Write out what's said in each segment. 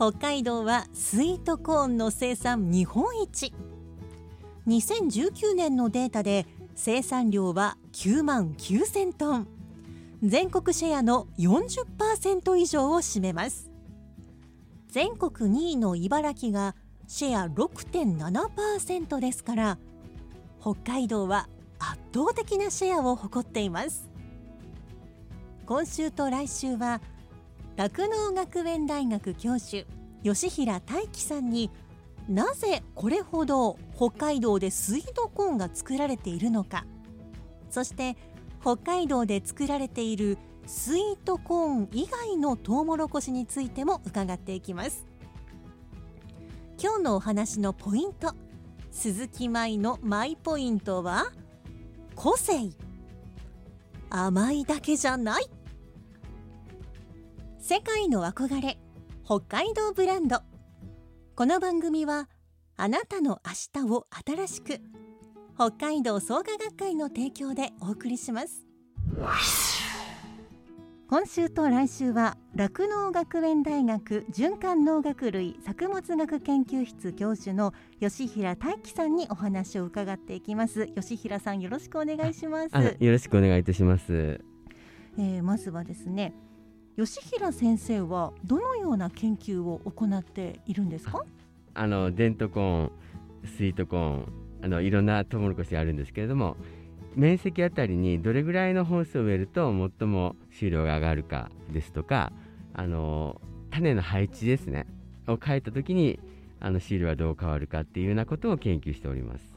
北海道はスイートコーンの生産日本一。2019年のデータで生産量は9万9000トン。全国シェアの40%以上を占めます。全国2位の茨城がシェア6.7%ですから北海道は圧倒的なシェアを誇っています。今週と来週は酪農学園大学教授吉平大樹さんになぜこれほど北海道でスイートコーンが作られているのかそして北海道で作られているスイートコーン以外のトウモロコシについても伺っていきます。今日のお話のポイント鈴木舞のマイポイントは個性。甘いだけじゃない。世界の憧れ北海道ブランド。この番組はあなたの明日を新しく北海道創価学会の提供でお送りします。今週と来週は酪農学園大学循環農学類作物学研究室教授の吉平大樹さんにお話を伺っていきます。吉平さんよろしくお願いします。あよろしくお願いいたします。えーまずはですね吉平先生はどのような研究を行っているんですか？あのデントコーン、スイートコーン、あのいろんなトウモロコシがあるんですけれども、面積あたりにどれぐらいの本数を植えると最も収量が上がるかですとか、あの種の配置ですねを変えたときにあの収量はどう変わるかっていうようなことを研究しております。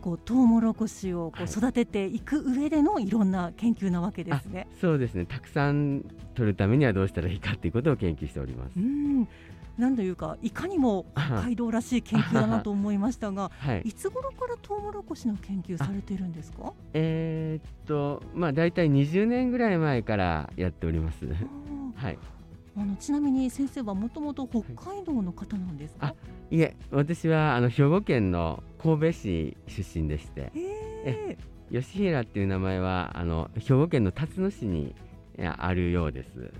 こうトウモロコシをこうはい育てていく上でのいろんな研究なわけですね。そうですね。たくさん取るためにはどうしたらいいかっていうことを研究しておりますう。んなんというかいかにも北海道らしい研究だなと思いましたが はい。いつ頃からトウモロコシの研究されているんですか？えーっとまあ大体20年ぐらい前からやっております。あはい。ーあのちなみに先生はもともと北海道の方なんですか？あいえ、私はあの兵庫県の神戸市出身でして、へえ吉平っていう名前はあの兵庫県の辰野市にあるようです。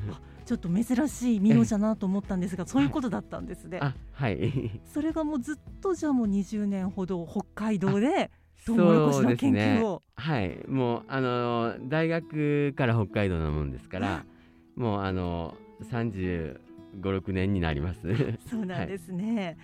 ちょっと珍しい名字だなと思ったんですがそういうことだったんですね。あ、はい。それがもうずっとじゃあもう20年ほど北海道でトウモロコシの研究を。はい。もうあの大学から北海道なもんですから、もうあの35、6年になります。そうなんですね。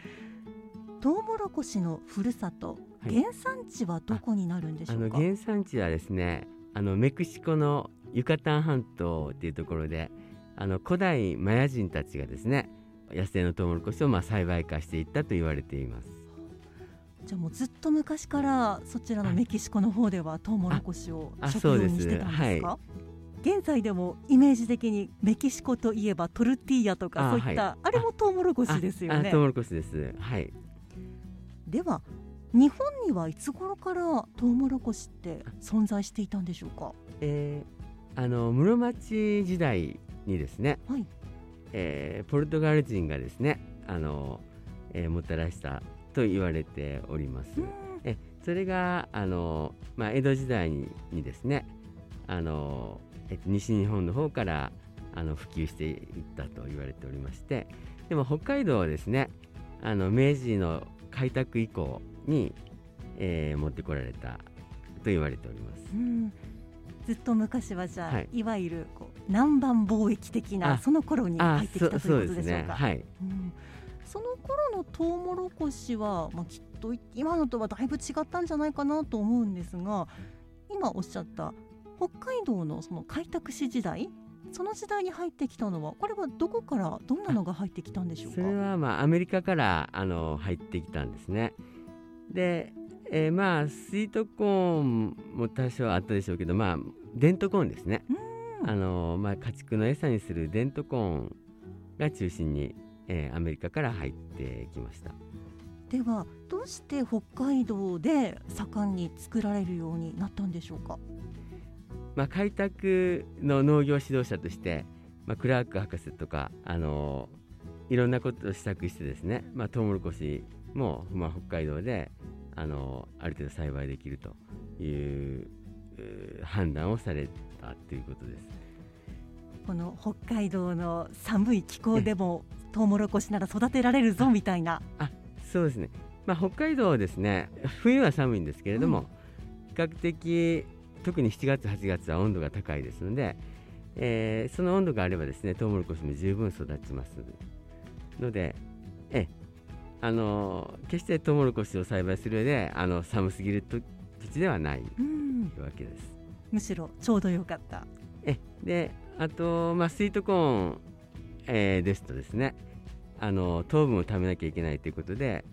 トウモロコシのふるさと、はい原産地はどこになるんでしょうか？原産地はですねあのメキシコのユカタン半島っていうところであの古代マヤ人たちがですね野生のトウモロコシをまあ栽培化していったと言われていますじゃあもうずっと昔からそちらのメキシコの方ではトウモロコシを食用にしてたんですか？現在でもイメージ的にメキシコといえばトルティーヤとかあそういったあ,、はいれもトウモロコシですよねああトウ。モロコシですはいでは日本にはいつ頃からトウモロコシって存在していたんでしょうか？えーあの室町時代にですね、はいえーポルトガル人がですねあの、えーもたらしたと言われております。えそれがあの、まあ、江戸時代ににですねあの、えっと、西日本の方からあの普及していったと言われておりましてでも北海道はですねあの明治の開拓以降に、えー持ってこられたと言われております。うん。ずっと昔はじゃあ、はい。い、わゆるこう南蛮貿易的なあその頃にあ入ってきたということでしょうか。はいうん。その頃のトウモロコシは、まあ、きっと今のとはだいぶ違ったんじゃないかなと思うんですが今おっしゃった北海道のその開拓史時代その時代に入ってきたのはこれはどこからどんなのが入ってきたんでしょうか？それはまあアメリカからあの入ってきたんですね。で、えー、まあスイートコーンも多少あったでしょうけどまあデントコーンですね。あのまあ家畜の餌にするデントコーンが中心に、えー、アメリカから入ってきました。ではどうして北海道で盛んに作られるようになったんでしょうか？まあ、開拓の農業指導者として、まあ、クラーク博士とか、あのいろんなことを試作してですね、まあ、トウモロコシも、まあ、北海道で、あのある程度栽培できるという判断をされたということです。この北海道の寒い気候でもトウモロコシなら育てられるぞみたいな。あそうですね、まあ、北海道はですね冬は寒いんですけれども、うん、比較的特に7月8月は温度が高いですので、えー、その温度があればですねトウモロコシも十分育ちますのでえあの決してトウモロコシを栽培する上であの寒すぎる土地ではないわけです。むしろちょうどよかった。えであと、まあ、スイートコーン、えー、ですとですねあの糖分を食べなきゃいけないということで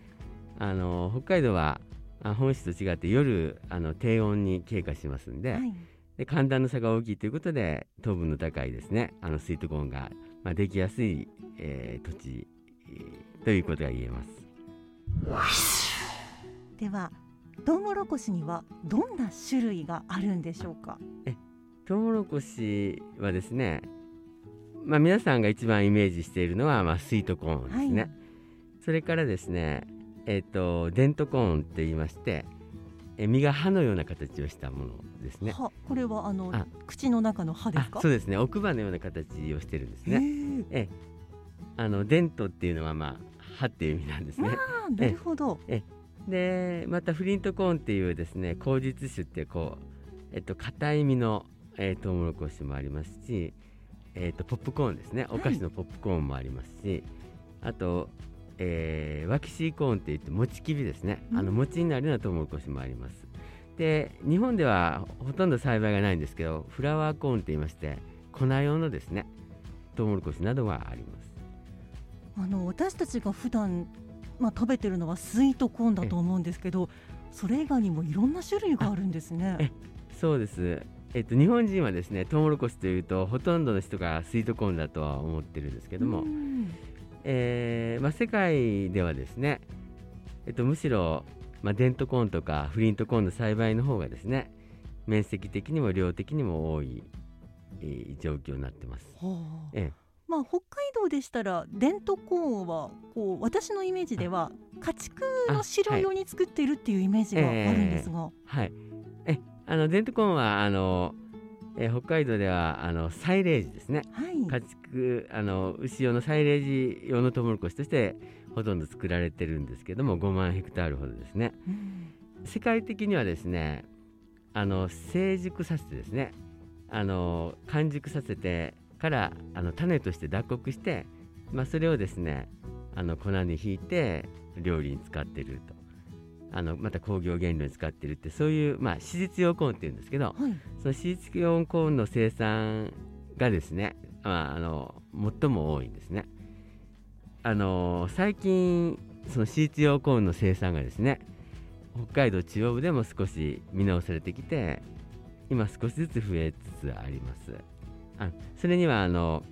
あの北海道は本質と違って夜あの低温に経過しますんではい、で寒暖の差が大きいということで糖分の高いですねあのスイートコーンが、まあ、できやすい、えー、土地、えー、ということが言えます。ではトウモロコシにはどんな種類があるんでしょうか？えトウモロコシはですねまあ、皆さんが一番イメージしているのは、まあ、スイートコーンですね、はい、それからですねえーと、デントコーンって言いまして、え実が歯のような形をしたものですね。これはあの口の中の歯ですか？そうですね。奥歯のような形をしてるんですね。え、あのデントっていうのはまあ歯っていう意味なんですね。なるほど。え、でまたフリントコーンっていうですね口実種ってこうえっと硬い実の、えー、トウモロコシもありますし、えっとポップコーンですね。お菓子のポップコーンもありますし、はい、あとえー、ワキシーコーンって言って餅きびですね、あの餅になるようなトウモロコシもあります。で日本ではほとんど栽培がないんですけどフラワーコーンって言いまして粉用のですねトウモロコシなどがあります。あの私たちが普段まあ食べてるのはスイートコーンだと思うんですけどそれ以外にもいろんな種類があるんですね。そうです。えっと、日本人はですねトウモロコシというとほとんどの人がスイートコーンだとは思ってるんですけども、えーまあ、世界ではですね、えっと、むしろ、まあ、デントコーンとかフリントコーンの栽培の方がですね面積的にも量的にも多い、えー、状況になってます。はあ、ええ。まあ、北海道でしたらデントコーンはこう私のイメージでは家畜の飼料用に作っているっていうイメージがあるんですが。はい、はい、えあのデントコーンはあのえー、北海道ではあのサイレージですね、はい、家畜あの牛用のサイレージ用のトウモロコシとしてほとんど作られてるんですけども5万ヘクタールほどですね、うん、世界的にはですねあの成熟させてですねあの完熟させてからあの種として脱穀して、まあ、それをですねあの粉にひいて料理に使っているとあのまた工業原料に使ってるってそういう、まあ、史実用コーンっていうんですけど、はい、その史実用コーンの生産がですね、まあ、あの最も多いんですね。あの最近その史実用コーンの生産がですね北海道中央部でも少し見直されてきて今少しずつ増えつつあります。あそれにはあの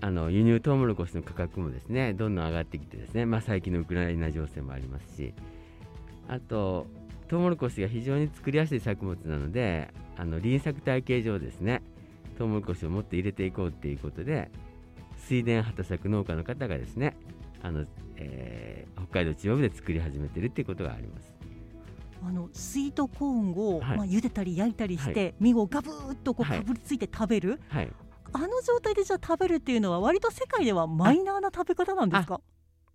あの輸入トウモロコシの価格もですねどんどん上がってきてですね、まあ、最近のウクライナ情勢もありますしあとトウモロコシが非常に作りやすい作物なのであの輪作体系上ですねトウモロコシをもっと入れていこうっていうことで水田畑作農家の方がですねあの、えー、北海道中央部で作り始めてるっていうことがあります。あのスイートコーンを、はい、まあ茹でたり焼いたりして、はい、身をガブーっとこうかぶりついて食べる、はい、あの状態でじゃあ食べるっていうのは割と世界ではマイナーな食べ方なんですか？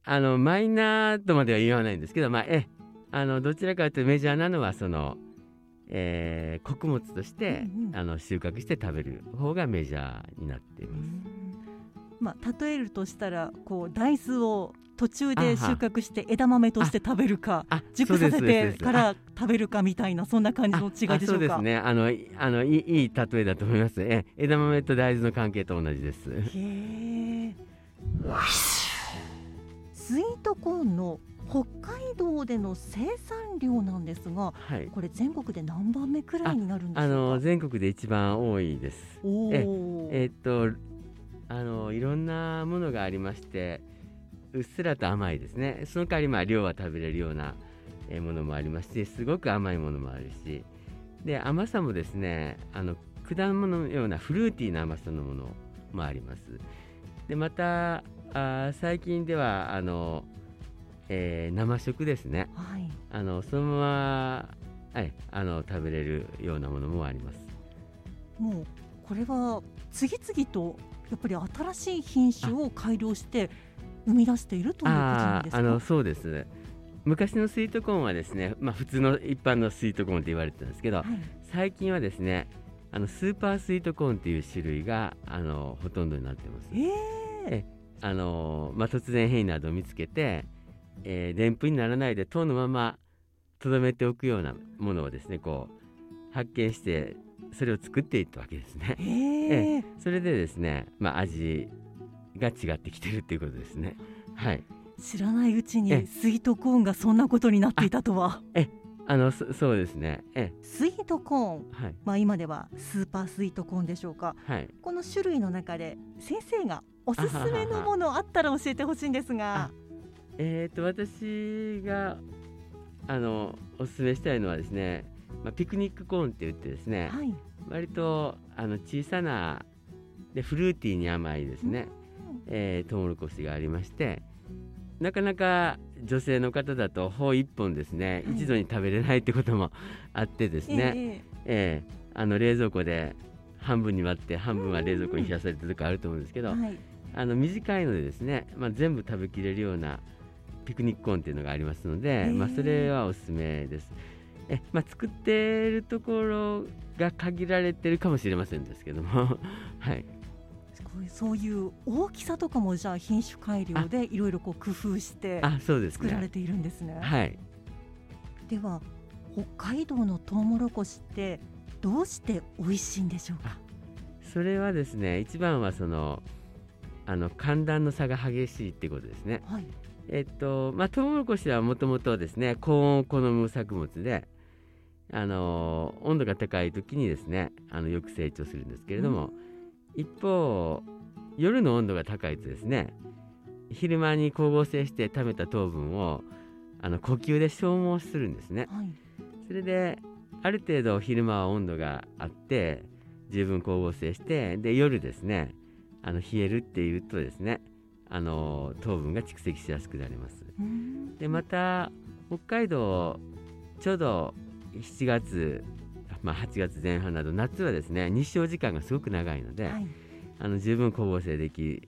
あのマイナーとまでは言わないんですけど、まあ、えあのどちらかというとメジャーなのはその、えー、穀物として、うんうん、あの収穫して食べる方がメジャーになっています。まあ、例えるとしたらこう大豆を途中で収穫して枝豆として食べるかあ熟させてから食べるかみたいなそんな感じの違いでしょうか？あそうですね。あのいあのいいいい例えだと思います。え枝豆と大豆の関係と同じです。へえスイートコーンの北海道での生産量なんですがはい。これ全国で何番目くらいになるんでしょあの全国で一番多いです。えーっとあのいろんなものがありましてうっすらと甘いですね。その代わりまあ量は食べれるようなえーものもありますしすごく甘いものもあるし。で甘さもですねあの果物のようなフルーティーな甘さのものもあります。でまたあー最近ではあの、えー生食ですね。はい。あのそのまま、はい、あの食べれるようなものもあります。もうこれは次々とやっぱり新しい品種を改良して生み出しているということなんですか？あのそうです。昔のスイートコーンはですね、まあ、普通の一般のスイートコーンって言われてたんですけど、はい。最近はですねあのスーパースイートコーンっていう種類があのほとんどになってます。ええあの、まあ、突然変異などを見つけて、えー、でんぷんにならないで糖のままとどめておくようなものをですねこう発見してそれを作っていったわけですね。ええ。それでですね、まあ、味が違ってきてるっていうことですね。はい、知らないうちえにスイートコーンがそんなことになっていたとは。あのそそうですね。えスイートコーン。はい。まあ今ではスーパースイートコーンでしょうか。はい。この種類の中で先生がおすすめのものあったら教えてほしいんですが。あえっ、と私があのおすすめしたいのはですね、まあ、ピクニックコーンって言ってですね、はい。割とあの小さなでフルーティーに甘いですね、えー、トウモロコシがありましてなかなか女性の方だと頬一本ですね、はい。一度に食べれないってこともあってですね、ええーあの冷蔵庫で半分に割って半分は冷蔵庫に冷やされてるとかあると思うんですけど、えはい。あの短いのでですね、まあ、全部食べきれるようなピクニックコーンっていうのがありますので、ーまあ、それはおすすめです。えまあ、作っているところが限られてるかもしれませんですけども、はい、そういう大きさとかもじゃあ品種改良でいろいろこう工夫して。作られているんですね。はい、では北海道のトウモロコシってどうして美味しいんでしょうか？それはですね一番はそのあの寒暖の差が激しいっていうことですね。はい。えっとまあ、トウモロコシはもともとですね高温を好む作物で、あの温度が高い時にですねあのよく成長するんですけれども、一方夜の温度が高いとですね昼間に光合成して溜めた糖分をあの呼吸で消耗するんですね。はい。それである程度昼間は温度があって十分光合成してで夜ですねあの冷えるっていうとですねあの糖分が蓄積しやすくなります。でまた北海道ちょうど7月、まあ、8月前半など夏はですね日照時間がすごく長いので、はい。あの十分光合成でき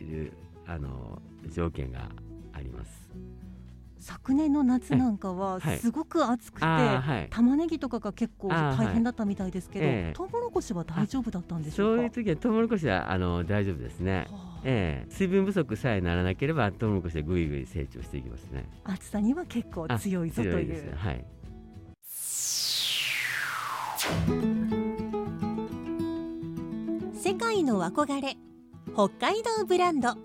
るあの条件があります。昨年の夏なんかははいすごく暑くて、あーはい玉ねぎとかが結構大変だったみたいですけど、ええトウモロコシは大丈夫だったんでしょか？そうういう時はトウモロコシはあの大丈夫ですね。はあええ水分不足さえならなければトウモロコシはぐいぐい成長していきますね。暑さには結構あ強いぞという。強ですね。はい。世界の憧れ北海道ブランド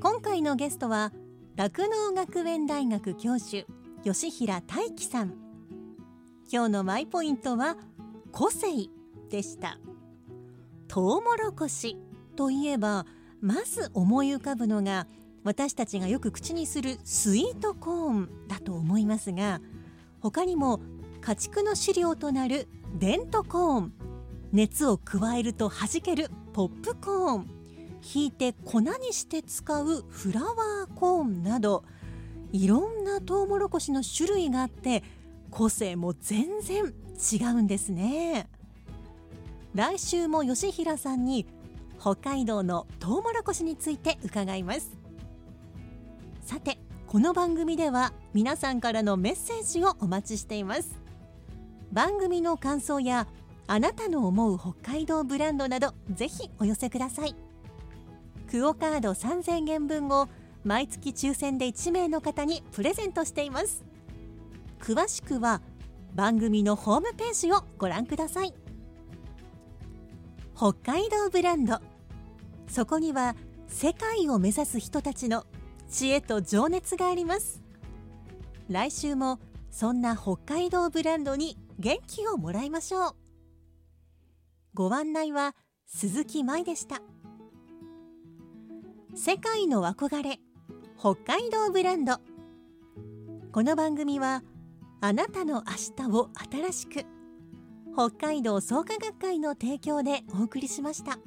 今回のゲストは酪農学園大学教授吉平大樹さん今日のマイポイントは個性でしたトウモロコシといえばまず思い浮かぶのが私たちがよく口にするスイートコーンだと思いますが他にも家畜の飼料となるデントコーン熱を加えると弾けるポップコーンひいて粉にして使うフラワーコーンなどいろんなトウモロコシの種類があって個性も全然違うんですね。来週も吉平さんに北海道のトウモロコシについて伺います。さてこの番組では皆さんからのメッセージをお待ちしています。番組の感想やあなたの思う北海道ブランドなどぜひお寄せください。クオカード3000円分を毎月抽選で1名の方にプレゼントしています。詳しくは番組のホームページをご覧ください。北海道ブランド。そこには世界を目指す人たちの知恵と情熱があります。来週もそんな北海道ブランドに元気をもらいましょう。ご案内は鈴木舞でした。世界の憧れ北海道ブランド。この番組はあなたの明日を新しく北海道創価学会の提供でお送りしました。